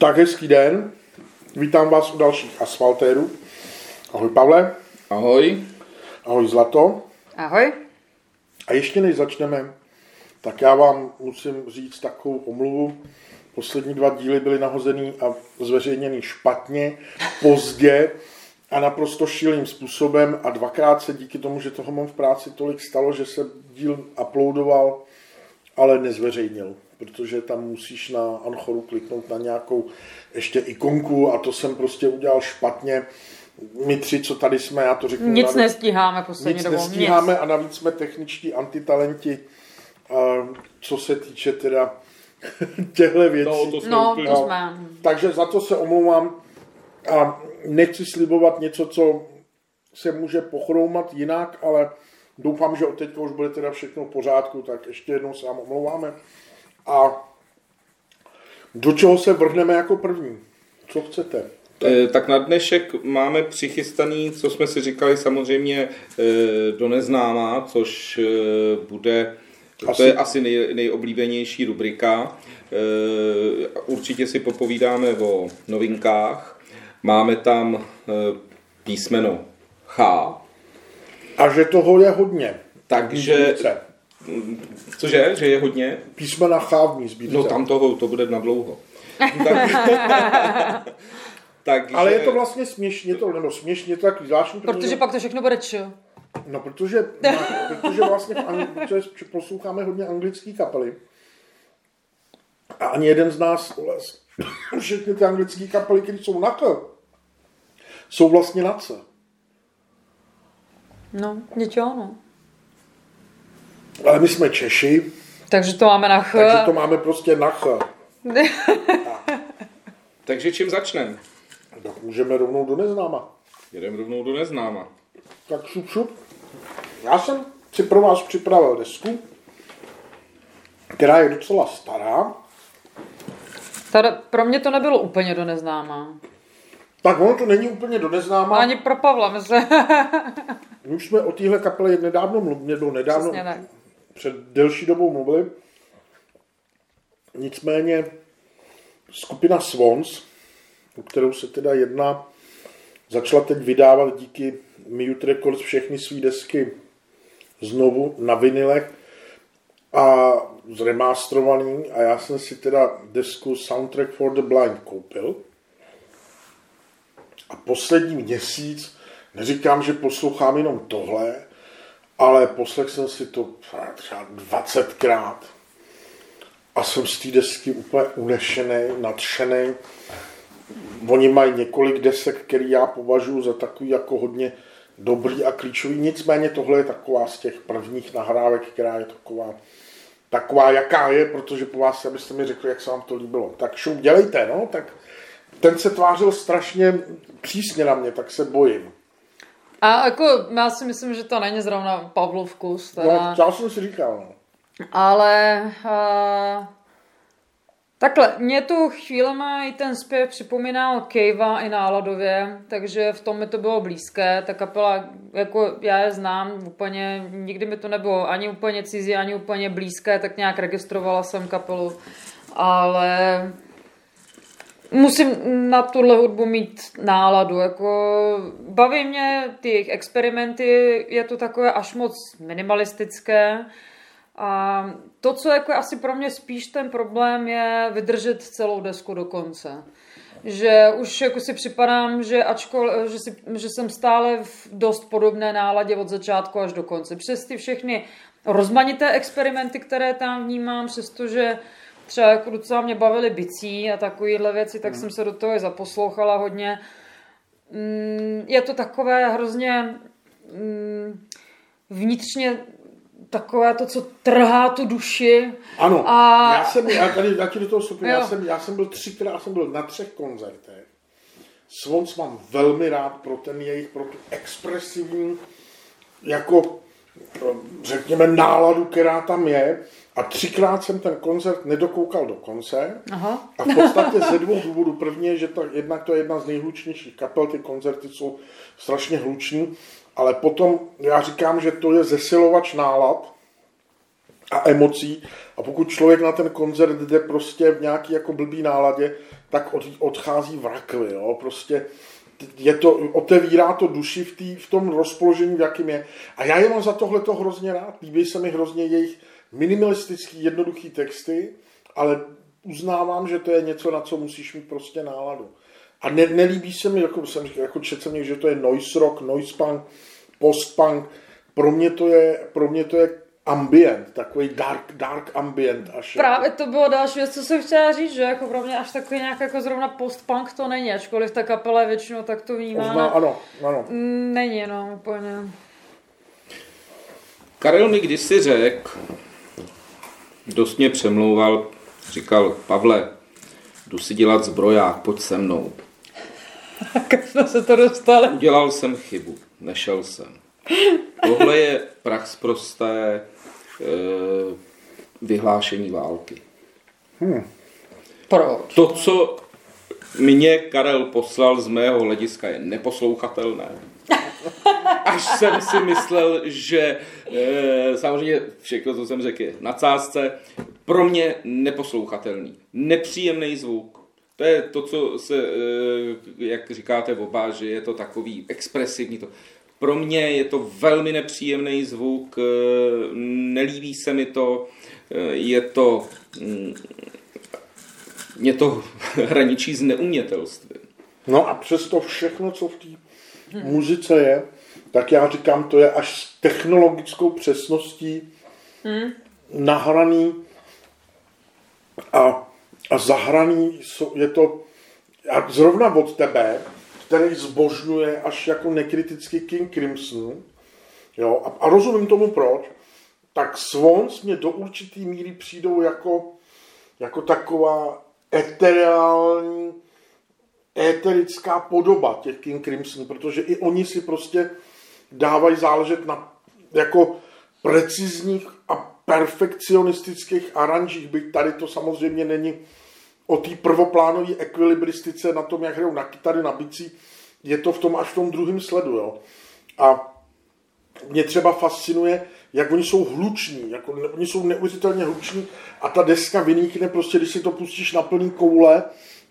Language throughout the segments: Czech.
Tak hezký den. Vítám vás u dalších asfaltérů. Ahoj Pavle. Ahoj. Ahoj Zlato. Ahoj. A ještě než začneme, tak já vám musím říct takovou omluvu. Poslední dva díly byly nahozený a zveřejněný špatně, pozdě a naprosto šíleným způsobem a dvakrát se díky tomu, že toho mám v práci tolik stalo, že se díl uploadoval, ale nezveřejnil, protože tam musíš na Anchoru kliknout na nějakou ještě ikonku a to jsem prostě udělal špatně. My tři, co tady jsme, já to řeknu. Nic navíc, nestíháme poslední nic dobou. nestíháme Nic. a navíc jsme techničtí antitalenti, co se týče teda těchto věcí. No, to jsme No, to jsme. Takže za to se omlouvám a nechci slibovat něco, co se může pochroumat jinak, ale doufám, že od teďka už bude teda všechno v pořádku, tak ještě jednou se vám omlouváme. A do čeho se vrhneme jako první? Co chcete? Eh, Tak na dnešek máme přichystaný, co jsme si říkali, samozřejmě eh, do neznáma, což eh, bude, to Asi- je asi nej, nejoblíbenější rubrika. Eh, Určitě si popovídáme o novinkách. Máme tam eh, písmeno H, A že toho je hodně. takže. Cože, že je hodně? Písmena H v ní zbídce. No tam toho, to bude na dlouho. Tak, takže, Ale je to vlastně směšně, to, nebo směšně, to takový zvláštní, Protože pak to všechno bude čo. No, protože, protože vlastně v Angli- protože posloucháme hodně anglické kapely. A ani jeden z nás, vole, všechny ty anglické kapely, které jsou na K, jsou vlastně na C. No, něčeho, no. Ale my jsme Češi, Takže to máme na ch. takže to máme prostě na Ch. takže čím začneme? Tak můžeme rovnou do neznáma. Jedeme rovnou do neznáma. Tak šup, šup. Já jsem si pro vás připravil desku, která je docela stará. Tady, pro mě to nebylo úplně do neznámá. Tak ono to není úplně do neznáma. Ani pro Pavla, myslím. My už jsme o téhle kapele nedávno mluvili, nedávno, Přesně tak. Před delší dobou mluvili. Nicméně skupina Swans, o kterou se teda jedná, začala teď vydávat díky Mute Records všechny své desky znovu na vinilech a zremasterovaný a já jsem si teda desku Soundtrack for the Blind koupil. A poslední měsíc, neříkám, že poslouchám jenom tohle, ale poslech jsem si to třeba 20krát a jsem z té desky úplně unešený, nadšený. Oni mají několik desek, který já považuji za takový jako hodně dobrý a klíčový. Nicméně tohle je taková z těch prvních nahrávek, která je taková, taková jaká je, protože po vás, abyste mi řekli, jak se vám to líbilo. Tak šup, dělejte, no, tak ten se tvářil strašně přísně na mě, tak se bojím. A jako, já si myslím, že to není zrovna Pavlov vkus, teda. No, já jsem si říkal, no. Ale uh, takhle, mě tu chvílema i ten zpěv připomínal Kejva i náladově, takže v tom mi to bylo blízké. Ta kapela, jako já je znám úplně, nikdy mi to nebylo ani úplně cizí, ani úplně blízké, tak nějak registrovala jsem kapelu, ale musím na tuhle hudbu mít náladu. Jako, baví mě ty jejich experimenty, je to takové až moc minimalistické. A to, co jako asi pro mě spíš ten problém, je vydržet celou desku do konce. Že už jako si připadám, že, ačkol, že, si, že jsem stále v dost podobné náladě od začátku až do konce. Přes ty všechny rozmanité experimenty, které tam vnímám, přestože třeba jako docela mě bavily bicí a takovéhle věci, tak jsem se do toho i zaposlouchala hodně. Mm, Je to takové hrozně mm, vnitřně takové to, co trhá tu duši. Ano, A- já jsem, já tady, já ti do toho vstupím, já jsem, já jsem byl třikrát, já jsem byl na třech koncertech. Swans mám velmi rád pro ten jejich, pro tu expresivní, jako řekněme, náladu, která tam je. A třikrát jsem ten koncert nedokoukal do konce. Aha. A v podstatě ze dvou důvodů. První je, že to, jednak to je jedna z nejhlučnějších kapel, ty koncerty jsou strašně hluční, ale potom já říkám, že to je zesilovač nálad a emocí a pokud člověk na ten koncert jde prostě v nějaký jako blbý náladě, tak od, odchází v rakvi, jo, prostě je to, otevírá to duši v, tý, v tom rozpoložení, v jakým je. A já je mám za tohle to hrozně rád. Líbí se mi hrozně jejich minimalistický, jednoduchý texty, ale uznávám, že to je něco, na co musíš mít prostě náladu. A ne, nelíbí se mi, jako jsem jako četl jsem že to je noise rock, noise punk, post-punk. Pro mě to je, pro mě to je ambient, takový dark, dark ambient. Až Právě jako... to bylo další věc, co jsem chtěla říct, že jako pro mě až takový nějak jako zrovna post-punk to není, ačkoliv ta kapela většinou tak to vnímá. ano, ano. Není, no, úplně. Karel mi kdysi řekl, dost mě přemlouval, říkal, Pavle, jdu si dělat zbroják, pojď se mnou. Jak jsme se to dostali? Udělal jsem chybu, nešel jsem. Tohle je prax prosté e, vyhlášení války. Hmm. Proč? To, co mě Karel poslal z mého hlediska, je neposlouchatelné. Až jsem si myslel, že e, samozřejmě všechno, co jsem řekl, je na cásce. Pro mě neposlouchatelný. Nepříjemný zvuk. To je to, co se, e, jak říkáte oba, že je to takový expresivní. To. Pro mě je to velmi nepříjemný zvuk, e, nelíbí se mi to, e, je to, mm, mě to hraničí s neumětelstvím. No a přesto všechno, co v té muzice je, tak já říkám, to je až s technologickou přesností hmm. nahraný a, a zahraný. Je to a zrovna od tebe, který zbožňuje až jako nekriticky King Crimson, jo, a, a rozumím tomu proč, tak Swans mě do určitý míry přijdou jako, jako taková etereální, éterická podoba těch King Crimson, protože i oni si prostě dávají záležet na jako precizních a perfekcionistických aranžích, byť tady to samozřejmě není o té prvoplánové ekvilibristice na tom, jak hrajou na kytary, na bicí, je to v tom až v tom druhém sledu. Jo. A mě třeba fascinuje, jak oni jsou hluční, jako oni jsou neuvěřitelně hluční a ta deska vynikne prostě, když si to pustíš na plný koule,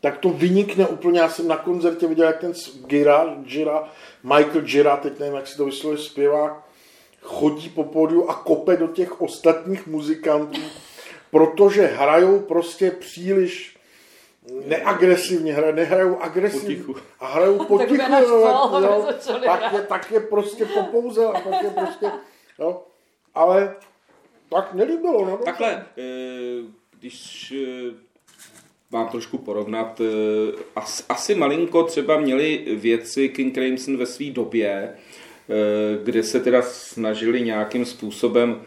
tak to vynikne úplně. Já jsem na koncertě viděl, jak ten Gira, Gira, Michael Gira, teď nevím, jak si to vyslovuje, zpěvák, chodí po pódiu a kope do těch ostatních muzikantů, protože hrajou prostě příliš neagresivně, hrají, nehrajou agresivně a hrajou potichu, tak, jo, jo, tak, je, tak je prostě popouze a tak je prostě, jo, ale tak nelíbilo. No, Takhle, eh, když eh, mám trošku porovnat, eh, asi malinko třeba měli věci King Crimson ve své době, kde se teda snažili nějakým způsobem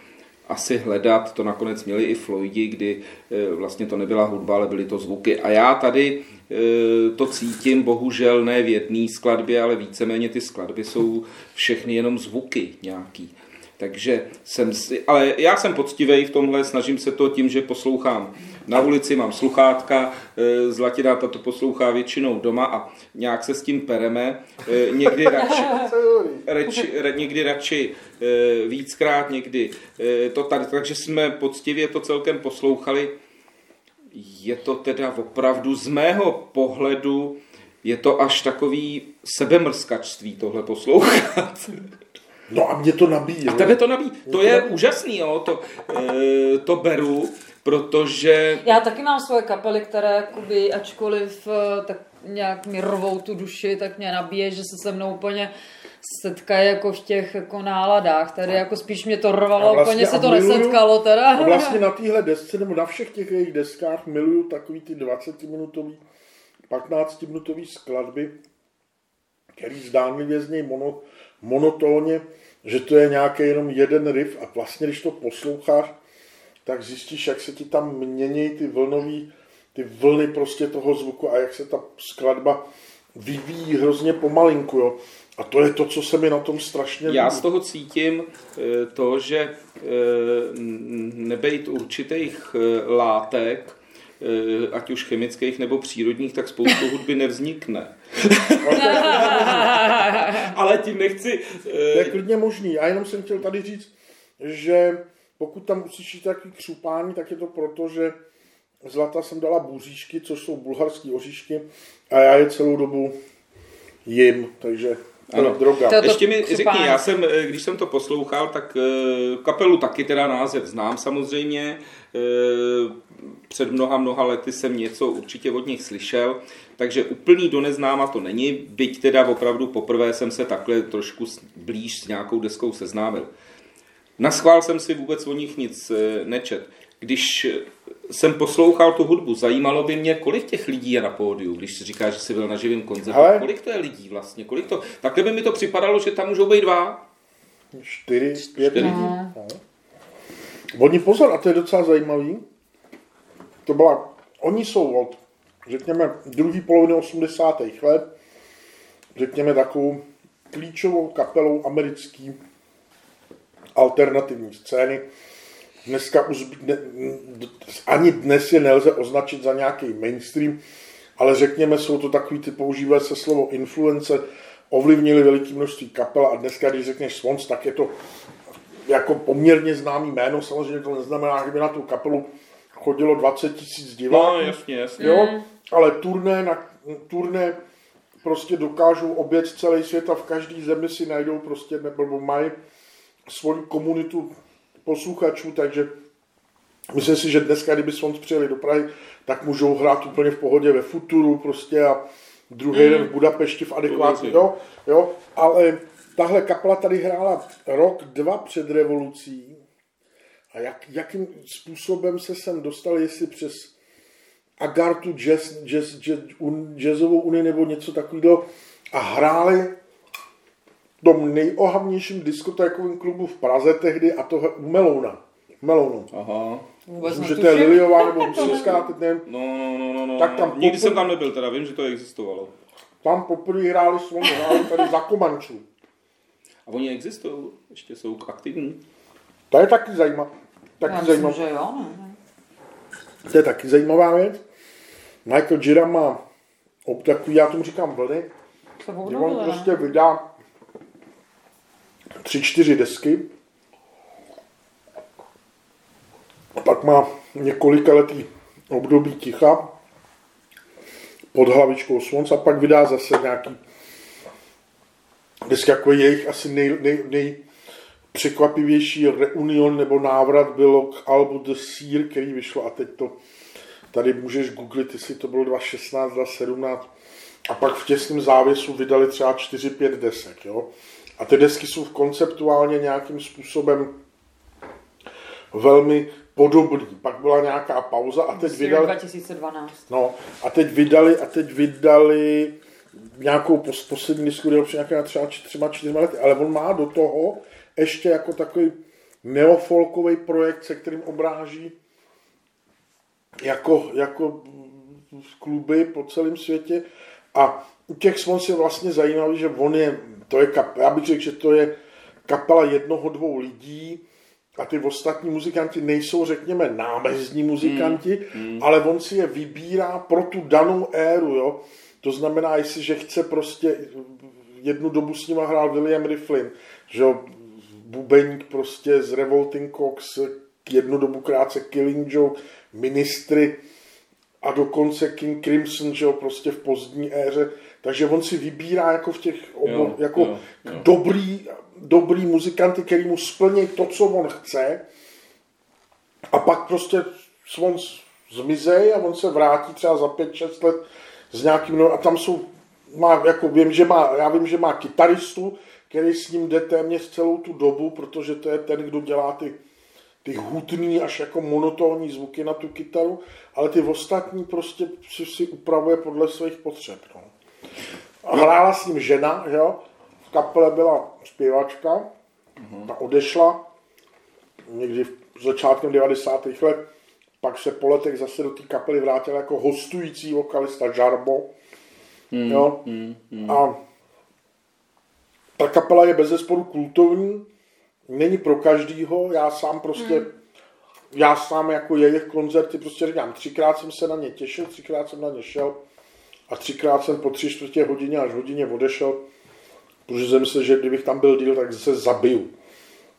asi hledat, to nakonec měli i Floydi, kdy e, vlastně to nebyla hudba, ale byly to zvuky. A já tady e, to cítím, bohužel ne v jedné skladbě, ale víceméně ty skladby jsou všechny jenom zvuky nějaký. Takže jsem si, ale já jsem poctivý v tomhle, snažím se to tím, že poslouchám na ulici, mám sluchátka, e, Zlatina to poslouchá většinou doma a nějak se s tím pereme. E, někdy radši, radši, někdy radši víckrát, někdy to tady, takže jsme poctivě to celkem poslouchali. Je to teda opravdu z mého pohledu je to až takový sebemrskačství tohle poslouchat. No a mě to nabíjí. A tebe to nabíjí. To, to je nabíjí. úžasný, jo. To, e, to beru, protože... Já taky mám svoje kapely, které jakoby, ačkoliv eh, tak nějak mi rvou tu duši, tak mě nabíje, že se se mnou úplně setkají jako v těch jako náladách. Tady jako spíš mě to rvalo, vlastně, úplně se to miluju, nesetkalo teda. A vlastně na téhle desce, nebo na všech těch jejich deskách miluju takový ty 20-minutový, 15-minutový skladby, který zdánlivě znějí mono, monotónně, že to je nějaký jenom jeden riff a vlastně, když to posloucháš, tak zjistíš, jak se ti tam mění ty vlnový, ty vlny prostě toho zvuku a jak se ta skladba vyvíjí hrozně pomalinku, jo. A to je to, co se mi na tom strašně Já z toho cítím eh, to, že eh, nebejt určitých eh, látek, ať už chemických nebo přírodních, tak spoustu hudby nevznikne. Ale tím nechci... To je klidně možný. Já jenom jsem chtěl tady říct, že pokud tam uslyšíte takový křupání, tak je to proto, že zlata jsem dala buříšky, což jsou bulharský oříšky a já je celou dobu jim, takže ano. droga. To, to Ještě mi řekni, já jsem, eh, když jsem to poslouchal, tak eh, kapelu taky teda název znám samozřejmě. Eh, před mnoha, mnoha lety jsem něco určitě od nich slyšel, takže úplný do neznáma to není, byť teda opravdu poprvé jsem se takhle trošku blíž s nějakou deskou seznámil. Naschvál jsem si vůbec o nich nic nečet. Když jsem poslouchal tu hudbu, zajímalo by mě, kolik těch lidí je na pódiu, když si říkáš, že jsi byl na živém koncertu. Ale... Kolik to je lidí vlastně? Kolik to... Takhle by mi to připadalo, že tam můžou být dva. Čtyři, pět lidí. No. Oni pozor, a to je docela zajímavý. To byla, oni jsou od, řekněme, druhé poloviny 80. let, řekněme, takovou klíčovou kapelou americký alternativní scény dneska už ne, ani dnes je nelze označit za nějaký mainstream, ale řekněme, jsou to takový ty, používají se slovo influence, ovlivnili veliké množství kapel a dneska, když řekneš Swans, tak je to jako poměrně známý jméno, samozřejmě to neznamená, že by na tu kapelu chodilo 20 tisíc diváků. No, jasně, jasně. Jo? Mm. Ale turné, na, turné prostě dokážou obět celý svět a v každé zemi si najdou prostě, nebo mají svoji komunitu posluchačů, takže myslím si, že dneska, kdyby Swans přijeli do Prahy, tak můžou hrát úplně v pohodě ve Futuru prostě a druhý mm. den v Budapešti v adekvátní, jo, jo, ale tahle kapela tady hrála rok, dva před revolucí. A jak, jakým způsobem se sem dostal, jestli přes Agartu jazz, jazz, jazz, un, jazzovou unii nebo něco takového a hráli tom nejohavnějším diskotékovém klubu v Praze tehdy a to u Melouna. Melounu. Aha. Vůbec Myslím, že to je Liliová nebo Husovská, teď nevím. No, no, no, no, no. Tak tam Nikdy popr... jsem tam nebyl, teda vím, že to existovalo. Tam poprvé hráli svou hráli tady za Komančů. A oni existují? Ještě jsou aktivní? To je taky zajímavé. Taky Já myslím, že jo, ne? To je taky zajímavá věc. Michael Gira má takový, já tomu říkám vlny, že on prostě vydá tři, čtyři desky. Pak má několika letý období ticha pod hlavičkou Swans a pak vydá zase nějaký desky, jako jejich asi nej, nej, nej překvapivější reunion nebo návrat bylo k albu The Seer, který vyšlo a teď to tady můžeš googlit, jestli to bylo 2016, 2017 a pak v těsném závěsu vydali třeba 4-5 desek. Jo? A ty desky jsou konceptuálně nějakým způsobem velmi podobný. Pak byla nějaká pauza a teď vydali... 2012. No, a teď vydali, a teď vydali nějakou pos, poslední disku, kde před nějaké třeba třema, čtyřma lety, ale on má do toho ještě jako takový neofolkový projekt, se kterým obráží jako, jako kluby po celém světě a u těch Swans je vlastně zajímavý, že on je to je kap, já bych řekl, že to je kapela jednoho, dvou lidí a ty ostatní muzikanti nejsou, řekněme, námezní muzikanti, mm, mm. ale on si je vybírá pro tu danou éru, jo. To znamená, jestliže chce prostě jednu dobu s nima hrál William Riflin, že jo, bubeník prostě z Revolting Cox, jednu dobu krátce Killing Joke, ministry a dokonce King Crimson, že jo, prostě v pozdní éře, takže on si vybírá jako v těch obor, jo, jako jo, jo. dobrý, dobrý muzikanty, který mu splní to, co on chce a pak prostě on zmizej a on se vrátí třeba za 5-6 let s nějakým, no a tam jsou, má, jako vím, že má, já vím, že má kytaristu, který s ním jde téměř celou tu dobu, protože to je ten, kdo dělá ty, ty hutný až jako monotónní zvuky na tu kytaru, ale ty ostatní prostě si, si upravuje podle svých potřeb. No. A hrála s ním žena, že jo? V kapele byla zpěvačka, uh-huh. ta odešla někdy v začátkem 90. let, pak se po letech zase do té kapely vrátil jako hostující vokalista Jarbo. Mm, jo? Mm, mm. A ta kapela je bez zesporu kultovní, není pro každýho, já sám prostě, mm. já sám jako jejich koncerty prostě říkám, třikrát jsem se na ně těšil, třikrát jsem na ně šel, a třikrát jsem po tři čtvrtě hodině až hodině odešel, protože jsem myslel, že kdybych tam byl díl, tak se zabiju.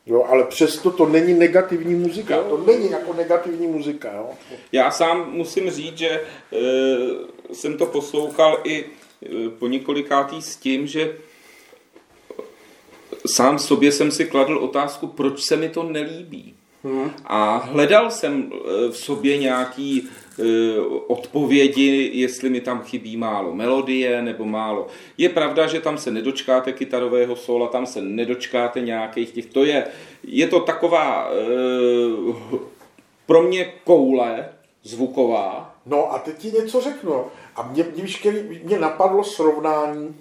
Jo, ale přesto to není negativní muzika. To není jako negativní muzika. Jo. Já sám musím říct, že e, jsem to poslouchal i e, po několikátý s tím, že sám sobě jsem si kladl otázku, proč se mi to nelíbí. Hmm. A hledal jsem e, v sobě nějaký e, odpovědi, jestli mi tam chybí málo melodie nebo málo. Je pravda, že tam se nedočkáte kytarového sola, tam se nedočkáte nějakých těch, to je, je to taková e, pro mě koule zvuková. No a teď ti něco řeknu. A mě, mě, mě napadlo srovnání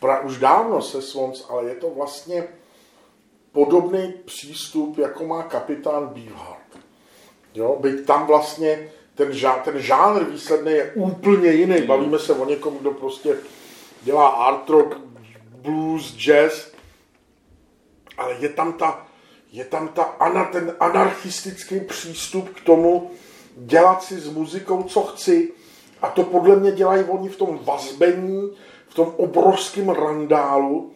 pra, už dávno se Swans, ale je to vlastně podobný přístup, jako má kapitán Beefheart. Jo, byť tam vlastně ten, žá, ten žánr výsledný je úplně jiný. Bavíme se o někom, kdo prostě dělá art rock, blues, jazz, ale je tam ta, je tam ta ana, ten anarchistický přístup k tomu dělat si s muzikou, co chci. A to podle mě dělají oni v tom vazbení, tom obrovském randálu.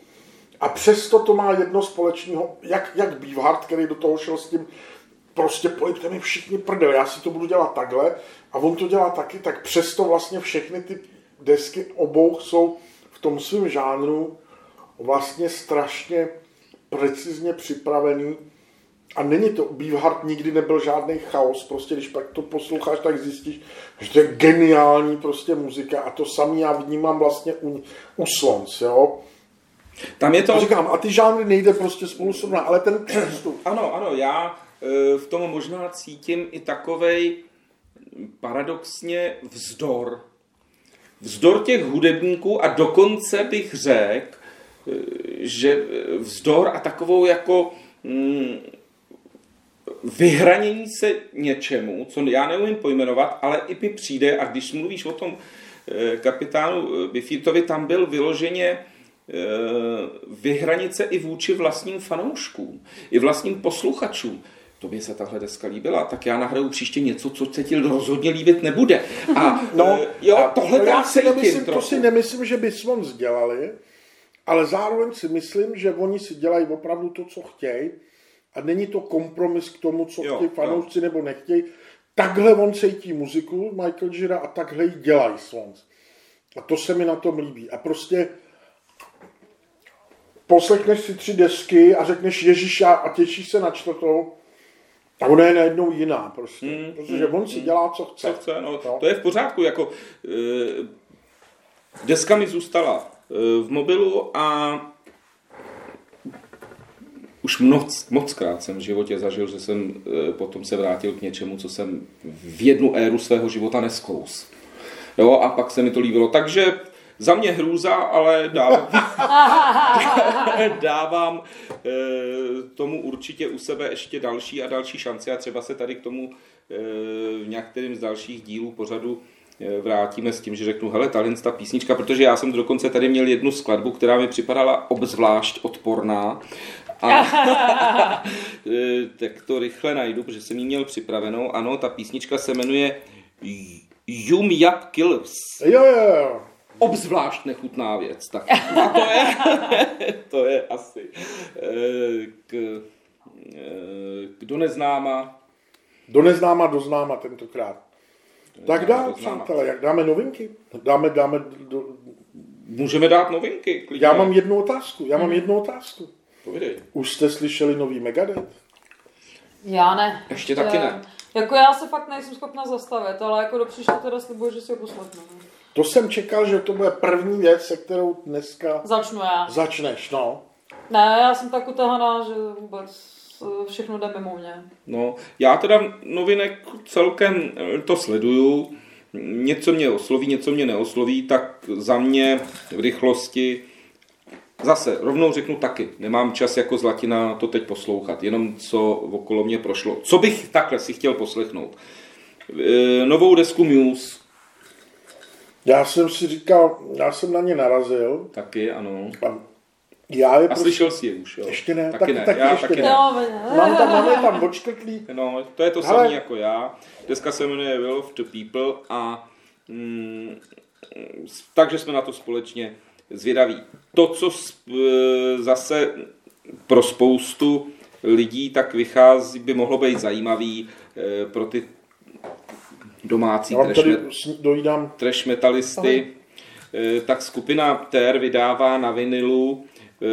A přesto to má jedno společného, jak, jak Beefheart, který do toho šel s tím, prostě pojďte mi všichni prdel, já si to budu dělat takhle. A on to dělá taky, tak přesto vlastně všechny ty desky obou jsou v tom svém žánru vlastně strašně precizně připravený a není to, Beefheart nikdy nebyl žádný chaos, prostě když pak to posloucháš, tak zjistíš, že to je geniální prostě muzika a to samý já vnímám vlastně u, u Swans, jo. Tam je to... A říkám, a ty žánry nejde prostě spolu srovnat, ale ten přístup. Ano, ano, já e, v tom možná cítím i takovej paradoxně vzdor. Vzdor těch hudebníků a dokonce bych řekl, e, že vzdor a takovou jako mm, vyhranění se něčemu, co já neumím pojmenovat, ale i mi přijde, a když mluvíš o tom eh, kapitánu Bifirtovi, tam byl vyloženě eh, vyhranice i vůči vlastním fanouškům, i vlastním posluchačům. Tobě se tahle deska líbila, tak já nahraju příště něco, co se ti rozhodně líbit nebude. A no, eh, jo, a tohle já si nemyslím, to si nemyslím, že by Swans dělali, ale zároveň si myslím, že oni si dělají opravdu to, co chtějí a není to kompromis k tomu, co jo, chtějí fanoušci jo. nebo nechtějí. Takhle on cítí muziku Michael Gira a takhle ji dělají Swans. A to se mi na tom líbí. A prostě poslechneš si tři desky a řekneš Ježíš a těšíš se na čtvrtou, a ona je najednou jiná prostě. Hmm, protože hmm, on si hmm. dělá, co chce. Co chce no, no. To je v pořádku. Jako, e, deska mi zůstala e, v mobilu a už moc, moc krát jsem v životě zažil, že jsem e, potom se vrátil k něčemu, co jsem v jednu éru svého života neskous. Jo, a pak se mi to líbilo. Takže za mě hrůza, ale dávám, dávám e, tomu určitě u sebe ještě další a další šance a třeba se tady k tomu e, v některým z dalších dílů pořadu vrátíme s tím, že řeknu, hele, tahle ta písnička, protože já jsem dokonce tady měl jednu skladbu, která mi připadala obzvlášť odporná a, tak to rychle najdu, protože jsem ji měl připravenou. Ano, ta písnička se jmenuje Yum Yap Killers. Jo, jo, jo. Obzvlášť nechutná věc. Tak a to je, to je asi eh, k, eh, kdo neznáma. Do neznáma, do známa tentokrát. Tak dá, přátelé, jak dáme novinky? Dáme, dáme do... Můžeme dát novinky. Klidně. Já mám jednu otázku. Já mám hmm. jednu otázku. Povídej. Už jste slyšeli nový Megadeth? Já ne. Ještě taky ne. Jako já se fakt nejsem schopna zastavit, ale jako do příště teda slibuji, že si ho poslechnu. To jsem čekal, že to bude první věc, se kterou dneska Začnu já. začneš, no. Ne, já jsem tak utahaná, že vůbec eh, všechno jde mimo mě. No, já teda novinek celkem eh, to sleduju. Něco mě osloví, něco mě neosloví, tak za mě v rychlosti Zase, rovnou řeknu taky, nemám čas jako zlatina to teď poslouchat, jenom co okolo mě prošlo. Co bych takhle si chtěl poslechnout? E, novou desku Muse. Já jsem si říkal, já jsem na ně narazil. Taky, ano. A já je a prostě... slyšel jsi je už, jo? Ještě ne, taky, taky ne. taky já ještě taky ne. ne. Mám tam, máme tam odškrtlý. No, to je to Hele. samé jako já. Deska se jmenuje Will of the People a mm, takže jsme na to společně zvědaví. To, co zase pro spoustu lidí tak vychází, by mohlo být zajímavý eh, pro ty domácí trash, dojídám metalisty, eh, tak skupina TER vydává na vinilu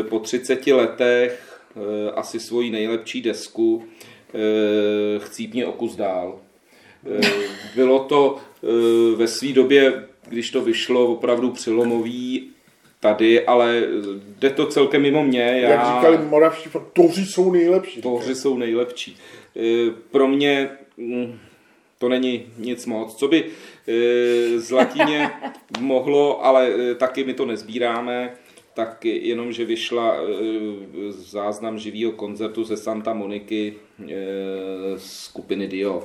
po 30 letech asi svoji nejlepší desku eh, Chcípně o kus dál. Bylo to ve své době, když to vyšlo, opravdu přelomový tady, ale jde to celkem mimo mě. Já... Jak říkali moravští, toři jsou nejlepší. Tohoři jsou nejlepší. E, Pro mě mm, to není nic moc. Co by e, zlatině mohlo, ale e, taky my to nezbíráme, tak jenom, že vyšla záznam živého koncertu ze Santa Moniky skupiny Dio.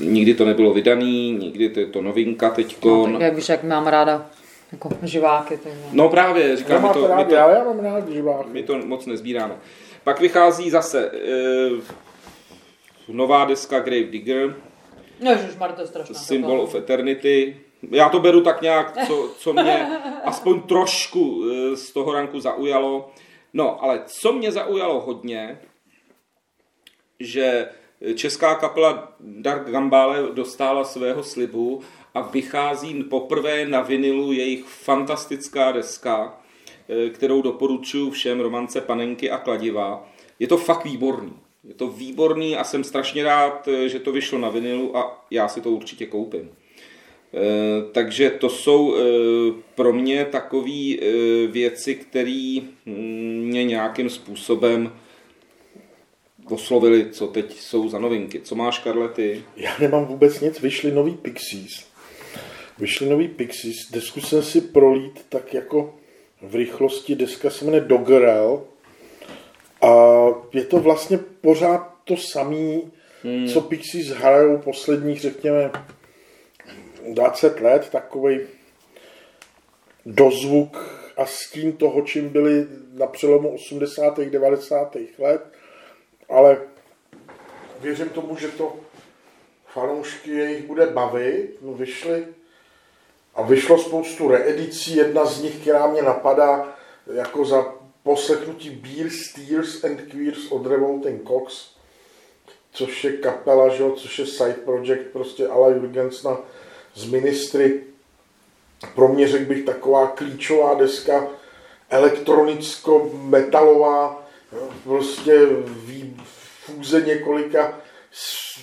Nikdy to nebylo vydaný, nikdy to je to novinka No, teďkon. tak jak víš, jak mám ráda jako živáky. Tak No právě, Já říkám, my to, my rádi, to, ale já mám rád živák. my to moc nezbíráme. Pak vychází zase e, nová deska Grave Digger, Ježišmar, to je strašná. Symbol of Eternity. Já to beru tak nějak, co, co mě aspoň trošku e, z toho ranku zaujalo. No, ale co mě zaujalo hodně, že česká kapela Dark Gambale dostala svého slibu a vychází poprvé na vinilu jejich fantastická deska, eh, kterou doporučuji všem romance Panenky a Kladiva. Je to fakt výborný. Je to výborný a jsem strašně rád, eh, že to vyšlo na vinilu a já si to určitě koupím. Eh, Takže to jsou pro mě takové věci, které mě nějakým způsobem oslovili, co teď jsou za novinky. Co máš, Karle, ty? Já nemám vůbec nic, vyšly nový Pixies. Vyšly nový Pixies, desku jsem si prolít tak jako v rychlosti, deska se jmenuje Doggerel a je to vlastně pořád to samý, hmm. co Pixies hrajou posledních, řekněme, 20 let, takový dozvuk a stín toho, čím byli na přelomu 80. 90. let, ale věřím tomu, že to fanoušky jejich bude bavit. No, vyšly a vyšlo spoustu reedicí. Jedna z nich, která mě napadá, jako za poslechnutí Beers, Tears and Queers od Revolting Cox, což je kapela, že což je side project prostě Ala Jurgensna z Ministry. Pro mě řekl bych taková klíčová deska, elektronicko-metalová, prostě fúze několika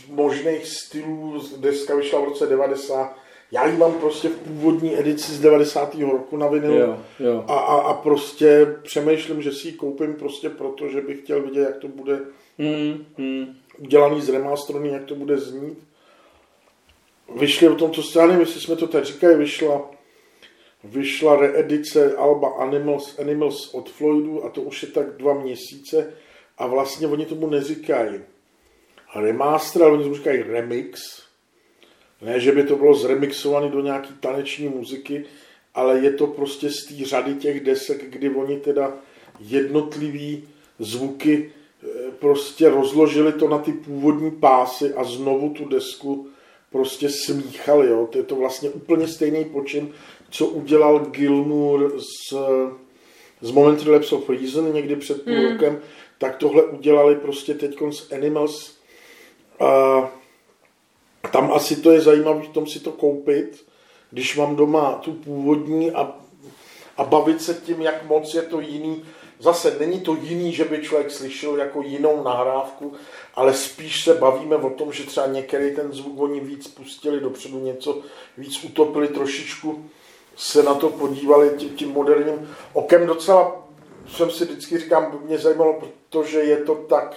možných stylů. Deska vyšla v roce 90. Já ji mám prostě v původní edici z 90. roku na vinilu. Jo, jo. A, a, a prostě přemýšlím, že si ji koupím prostě proto, že bych chtěl vidět, jak to bude Hmm, hmm. udělaný z remasterný, jak to bude znít. Vyšly o tom, co jste, já nevím, jestli jsme to teď říkali, vyšla, vyšla reedice Alba Animals, Animals od Floydu a to už je tak dva měsíce a vlastně oni tomu neříkají remaster, ale oni tomu říkají remix. Ne, že by to bylo zremixované do nějaký taneční muziky, ale je to prostě z té řady těch desek, kdy oni teda jednotlivý zvuky eh, prostě rozložili to na ty původní pásy a znovu tu desku prostě smíchali. Jo. To je to vlastně úplně stejný počin, co udělal Gilmour s, s Momentary Lapse of Reason někdy před půl Hmm. rokem, tak tohle udělali prostě teď s Animals. A tam asi to je zajímavé v tom si to koupit, když mám doma tu původní a, a bavit se tím, jak moc je to jiný. Zase není to jiný, že by člověk slyšel jako jinou nahrávku, ale spíš se bavíme o tom, že třeba některý ten zvuk oni víc pustili dopředu, něco víc utopili, trošičku se na to podívali tím, tím moderním okem. Docela jsem si vždycky říkám, mě zajímalo, protože je to tak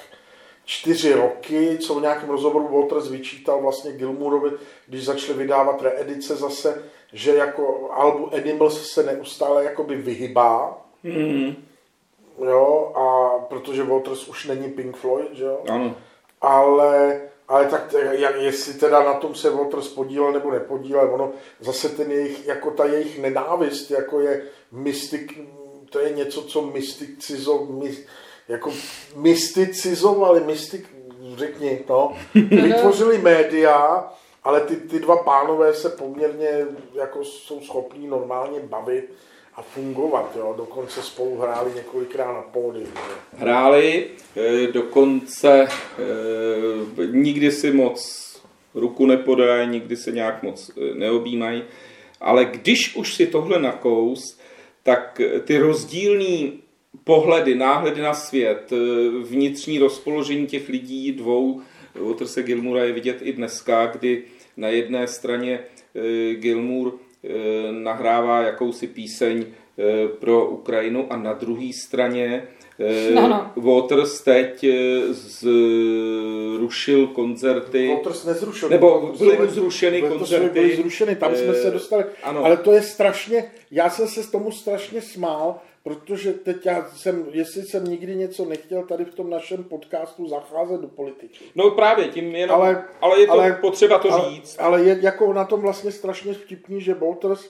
čtyři roky, co v nějakém rozhovoru Walters vyčítal vlastně Gilmourovi, když začali vydávat reedice zase, že jako albu Animals se neustále jakoby vyhybá, Hmm. jo, a protože Walters už není Pink Floyd, že jo, Ano. ale, ale tak jak, jestli teda na tom se Waters podílel nebo nepodílel, ono zase ten jejich, jako ta jejich nenávist, jako je mystik, to je něco, co mysticizo, my, jako mysticizovali, mystik, řekni, no, vytvořili média, ale ty, ty dva pánové se poměrně jako jsou schopní normálně bavit a fungovat. Jo? Dokonce spolu hráli několikrát na pódiu. Hráli, e, dokonce e, nikdy si moc ruku nepodají, nikdy se nějak moc e, neobjímají, ale když už si tohle nakous, tak ty rozdílný pohledy, náhledy na svět, vnitřní rozpoložení těch lidí dvou, Waterse Gilmura je vidět i dneska, kdy na jedné straně Gilmour nahrává jakousi píseň pro Ukrajinu a na druhé straně No, no. Waters teď zrušil koncerty. Waters nezrušil. Nebo byly zrušeny koncerty. Byly zrušeny, tam jsme se dostali. Ano. Ale to je strašně, já jsem se s tomu strašně smál, protože teď já jsem, jestli jsem nikdy něco nechtěl tady v tom našem podcastu zacházet do politiky. No právě, tím jenom, ale, ale je to ale, potřeba to ale, říct. Ale je jako na tom vlastně strašně vtipný, že Waters,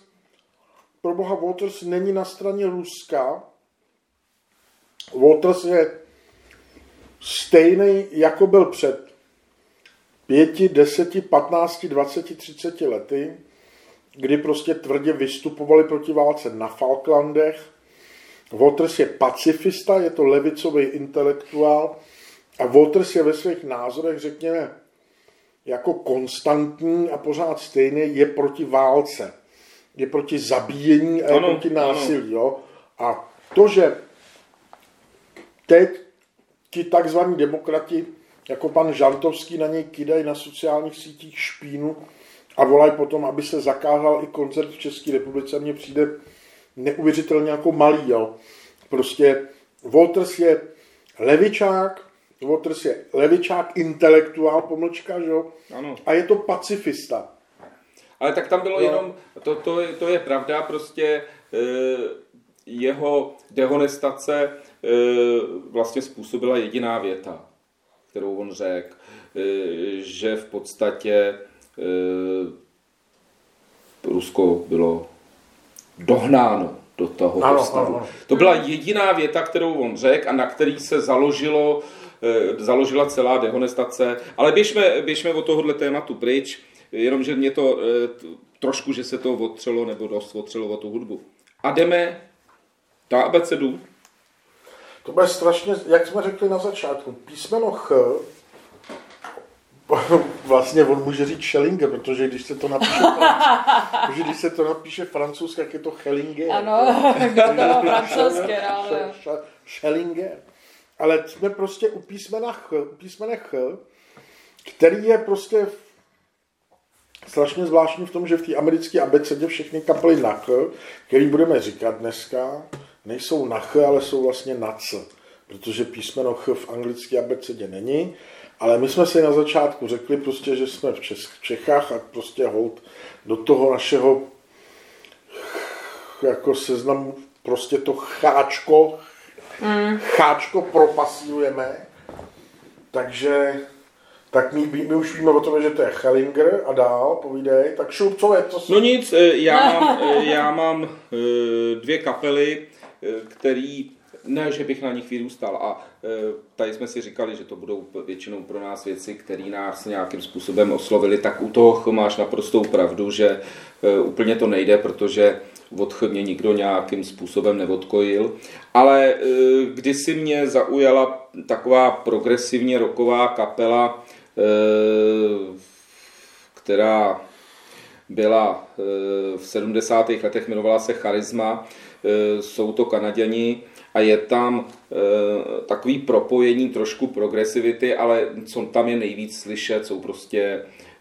pro boha Waters není na straně Ruska, Waters je stejný, jako byl před pěti, deseti, patnácti, dvaceti, třiceti lety, kdy prostě tvrdě vystupovali proti válce na Falklandech. Waters je pacifista, je to levicový intelektuál a Waters je ve svých názorech, řekněme, jako konstantní a pořád stejný, je proti válce. Je proti zabíjení a je ano, proti násilí. Jo? A to, že teď ti takzvaní demokrati, jako pan Žantovský, na něj kydají na sociálních sítích špínu a volají potom, aby se zakázal i koncert v České republice. Mně přijde neuvěřitelně jako malý. Jo. Prostě Walters je levičák, Waters je levičák, intelektuál, pomlčka, že jo? Ano. A je to pacifista. Ale tak tam bylo no. jenom, to, to, to je pravda, prostě e, jeho dehonestace E, vlastně způsobila jediná věta, kterou on řekl, e, že v podstatě e, Rusko bylo dohnáno do toho ano, stavu. Ano. To byla jediná věta, kterou on řekl a na který se založilo, založila celá dehonestace. Ale běžme, běžme od tohohle tématu pryč, jenomže mě to trošku, že se to otřelo, nebo dost otřelo o tu hudbu. A jdeme ta abecedu to bude strašně, jak jsme řekli na začátku, písmeno Ch, vlastně on může říct Schellinger, protože když se to napíše, protože když se to napíše francouzsky, tak je to Schellinger. Ano, to francouzské, ale... Schellinger. Ale jsme prostě u písmena Ch, u písmene Ch, který je prostě strašně zvláštní v tom, že v té americké abecedě všechny kapely na Ch, který budeme říkat dneska, nejsou na ch, ale jsou vlastně na c, protože písmeno ch v anglické abecedě není, ale my jsme si na začátku řekli prostě, že jsme v, Čech, v Čechách a prostě hold do toho našeho jako seznamu prostě to cháčko, mm. cháčko propasírujeme, takže tak my, my už víme o tom, že to je Hellinger a dál, povídej. Tak šup, co je to? No nic, eh, já mám, eh, já mám eh, dvě kapely, který ne, že bych na nich vyrůstal. A e, tady jsme si říkali, že to budou většinou pro nás věci, které nás nějakým způsobem oslovili, tak u toho máš naprostou pravdu, že e, úplně to nejde, protože od mě nikdo nějakým způsobem neodkojil. Ale e, kdysi mě zaujala taková progresivně roková kapela, která byla v 70. letech, jmenovala se Charisma, jsou to Kanaděni a je tam eh, takový propojení trošku progresivity, ale co tam je nejvíc slyšet, jsou prostě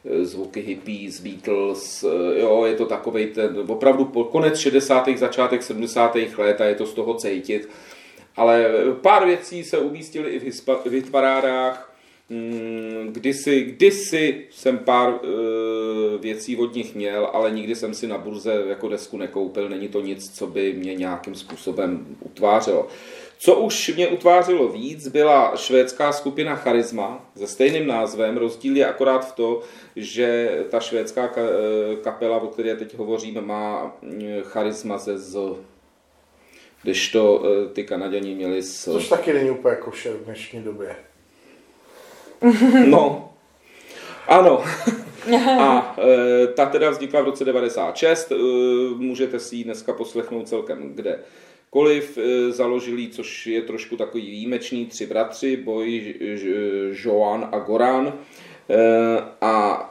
eh, zvuky hippies, Beatles, jo, je to takový ten, opravdu po konec 60. začátek 70. let a je to z toho cítit. Ale pár věcí se umístily i v hitparádách, Mm, kdysi, kdysi jsem pár uh, věcí od nich měl, ale nikdy jsem si na burze jako desku nekoupil. Není to nic, co by mě nějakým způsobem utvářelo. Co už mě utvářelo víc, byla švédská skupina Charisma se stejným názvem. Rozdíl je akorát v to, že ta švédská eh, kapela, o které teď hovořím, má mm, charisma ze z to eh, ty Kanaděni měli s... Což taky není úplně košer v dnešní době. No, ano. A e, ta teda vznikla v roce 96, e, můžete si ji dneska poslechnout celkem kde koliv e, založili, což je trošku takový výjimečný, tři bratři, Boj, Joan a Goran. E, a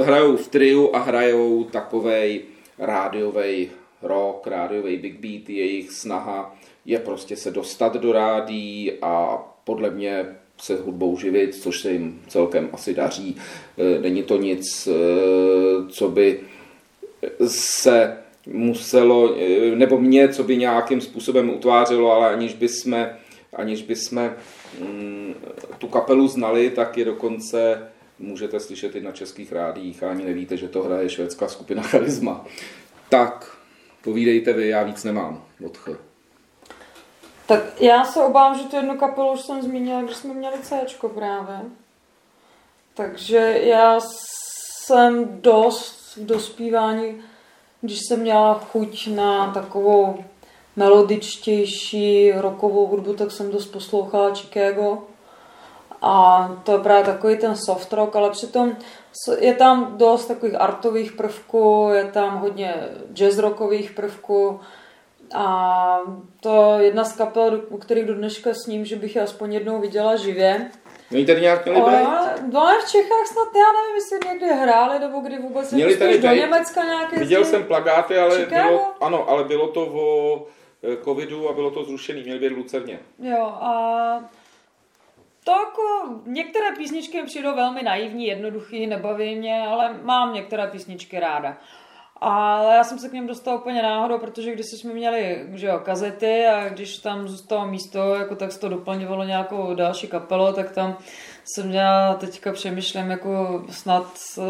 hrajou v triu a hrajou takovej rádiový rock, rádiový big beat, jejich snaha je prostě se dostat do rádí a podle mě se hudbou živit, což se jim celkem asi daří. E, není to nic, e, co by se muselo, e, nebo mě, co by nějakým způsobem utvářelo, ale aniž by jsme, aniž by jsme mm, tu kapelu znali, tak je dokonce můžete slyšet i na českých rádiích a ani nevíte, že to hraje švédská skupina Charisma. Tak, povídejte vy, já víc nemám od Ch. Tak já se obávám, že tu jednu kapelu už jsem zmínila, když jsme měli C právě. Takže já jsem dost v dospívání, když jsem měla chuť na takovou melodičtější rokovou hudbu, tak jsem dost poslouchala Chicago. A to je právě takový ten soft rock, ale přitom je tam dost takových artových prvků, je tam hodně jazz rockových prvků. A to je jedna z kapel, u kterých do dneška s ním, že bych je aspoň jednou viděla živě. Měli tady nějak měli být? No v Čechách snad, já nevím, jestli někdy hráli, nebo kdy vůbec měli tady do Německa nějaké. Viděl jsem plagáty, ale bylo, ano, ale bylo to o eh, covidu a bylo to zrušený, měli být v Lucerně. Jo, a to jako, některé písničky mi přijdou velmi naivní, jednoduchý, nebaví mě, ale mám některé písničky ráda. Ale já jsem se k něm dostal úplně náhodou, protože když jsme měli že jo, kazety a když tam zůstalo místo, jako tak se to doplňovalo nějakou další kapelu, tak tam jsem měla, teďka přemýšlím, jako snad uh,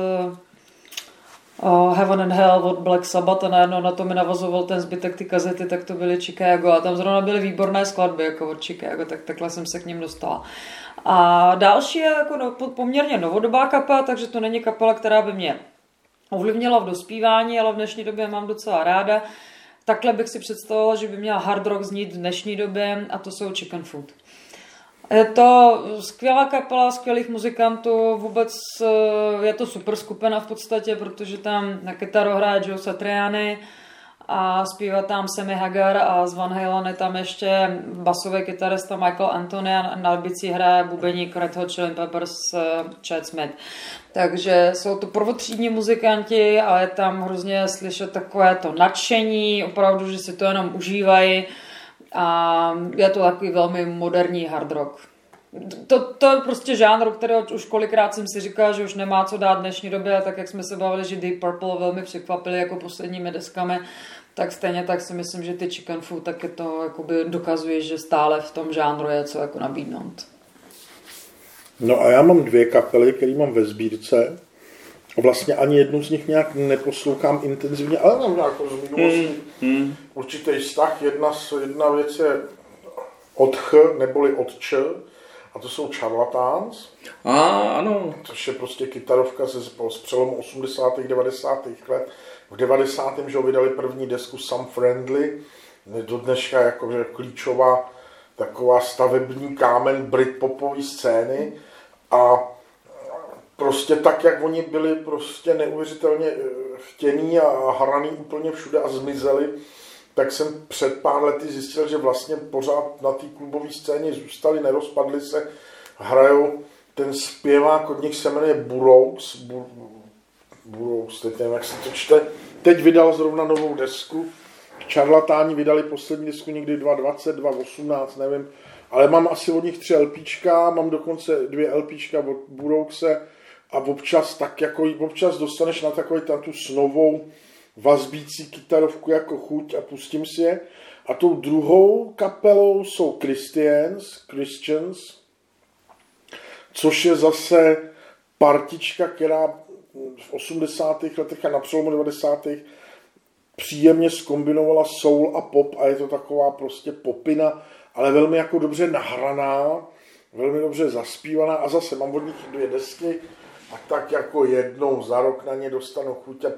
uh, Heaven and Hell od Black Sabbath a najednou na to mi navazoval ten zbytek ty kazety, tak to byly Chicago a tam zrovna byly výborné skladby jako od Chicago, tak takhle jsem se k ním dostala. A další je jako no, poměrně novodobá kapela, takže to není kapela, která by mě ovlivnila v dospívání, ale v dnešní době mám docela ráda. Takhle bych si představovala, že by měla hard rock znít v dnešní době a to jsou Chicken Food. Je to skvělá kapela, skvělých muzikantů, vůbec eh, je to super skupina v podstatě, protože tam na kytaru hraje Joe Satriani, a zpívá tam Sammy Hagar a z Van Halen je tam ještě basový kytarista Michael Anthony a na albici hraje bubeník Red Hot Chili Peppers uh, Chad Smith. Takže jsou to prvotřídní muzikanti a je tam hrozně slyšet takové to nadšení, opravdu, že si to jenom užívají a je to takový velmi moderní hard rock. To, to je prostě žánr, který už kolikrát jsem si říkal, že už nemá co dát dnešní době, tak jak jsme se bavili, že Deep Purple velmi překvapili jako posledními deskami, tak stejně tak si myslím, že ty chicken food taky to jakoby dokazuje, že stále v tom žánru je co jako nabídnout. No a já mám dvě kapely, které mám ve sbírce. Vlastně ani jednu z nich nějak neposlouchám intenzivně, ale mám nějakou z minulosti hmm, hmm. určitý vztah. Jedna, jedna věc je od Ch, neboli od Č, a to jsou Charlatans. A, ano. Což je prostě kytarovka ze, z přelomu 80. 90. let v 90. že vydali první desku Some Friendly, do dneška jakože klíčová taková stavební kámen Britpopové scény a prostě tak, jak oni byli prostě neuvěřitelně eh, chtěný a hraný úplně všude a zmizeli, tak jsem před pár lety zjistil, že vlastně pořád na té klubové scéně zůstali, nerozpadli se, hrajou ten zpěvák, od nich se jmenuje Burroughs, Bur, budou, nevím, jak se to čte. Teď vydal zrovna novou desku. Čarlatáni vydali poslední desku někdy 2020, 2018, nevím. Ale mám asi od nich tři LPčka, mám dokonce dvě LPčka od Buroukse a občas tak jako občas dostaneš na takový tam tu snovou vazbící kytarovku jako chuť a pustím si je. A tou druhou kapelou jsou Christians, Christians, což je zase partička, která v 80. letech a na přelomu 90. příjemně skombinovala soul a pop a je to taková prostě popina, ale velmi jako dobře nahraná, velmi dobře zaspívaná a zase mám od nich dvě desky a tak jako jednou za rok na ně dostanu chuť a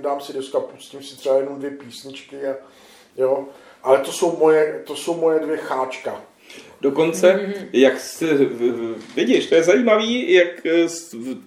dám si desku a pustím si třeba jenom dvě písničky a jo, ale to jsou moje, to jsou moje dvě cháčka. Dokonce, jak si, vidíš, to je zajímavý, jak eh,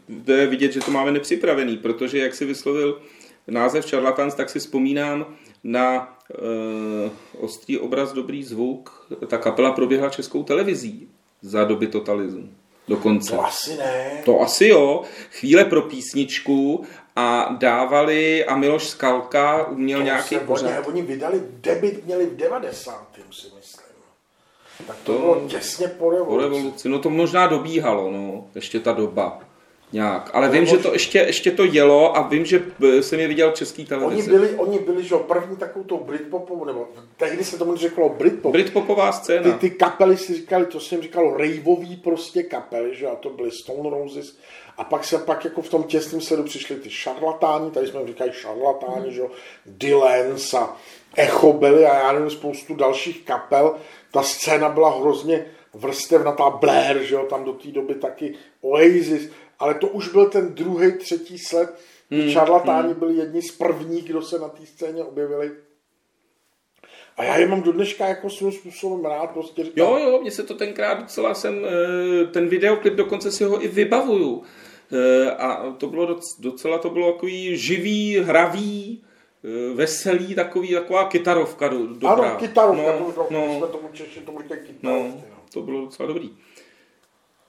jde vidět, že to máme nepřipravený, protože jak si vyslovil název Charlatans, tak si vzpomínám na uh, ostrý obraz, dobrý zvuk. Ta kapela proběhla českou televizí za doby totalismu. Dokonce. To asi ne. To asi jo. Chvíle pro písničku a dávali a Miloš Skalka uměl to nějaký se, pořád. Oni, oni vydali debit, měli v 90. si myslím. Tak to, to bylo těsně po revoluci. po revoluci. No to možná dobíhalo, no, ještě ta doba. Nějak. Ale vím, že to ještě, ještě to jelo a vím, že jsem je viděl v český televizi. Oni byli, oni byli, že první takovou tou Britpopovou, nebo tehdy se tomu řeklo Britpop. Britpopová scéna. Ty, ty kapely si říkali, to se jim říkalo raveový prostě kapely, že a to byly Stone Roses. A pak se pak jako v tom těsném sledu přišli ty šarlatáni, tady jsme říkali šarlatáni, hmm. že Dylans a Echo byli a já nevím, spoustu dalších kapel. Ta scéna byla hrozně vrstevnatá Blair, že jo, tam do té doby taky Oasis, ale to už byl ten druhý, třetí sled. Hmm. Šarlatáni hmm. byli jedni z prvních, kdo se na té scéně objevili. A já je mám do dneška jako svým způsobem rád. Prostě říkám. Jo, jo, mně se to tenkrát docela jsem, eh, ten videoklip dokonce si ho i vybavuju. Eh, a to bylo docela, to bylo takový živý, hravý, veselý, takový, taková kytarovka do, dobrá. Ano, kytarovka, no, no, no, jsme tomu Češi tomu říkají no, no, to bylo docela dobrý.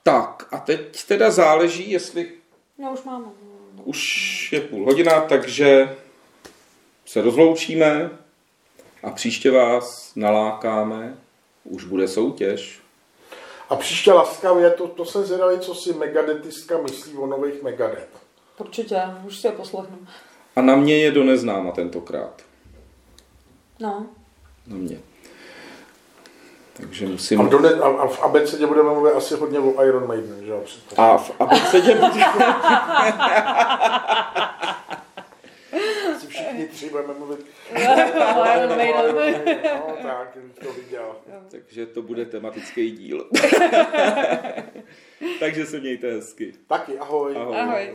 Tak a teď teda záleží, jestli... No už máme. Už je půl hodina, takže se rozloučíme a příště vás nalákáme. Už bude soutěž. A příště laskavě, to, to jsem zvědavý, co si Megadetistka myslí o nových Megadet. Určitě, už si je poslechnu. A na mě je do neznáma tentokrát. No. Na mě. Takže musím... A, do ne, a, a v abecedě budeme mluvit asi hodně o Iron Maiden, že jo? A v abecedě Asi všichni tři budeme mluvit. Iron Maiden. No, tak, to viděl. Takže to bude tematický díl. Takže se mějte hezky. Taky, ahoj. Ahoj. ahoj.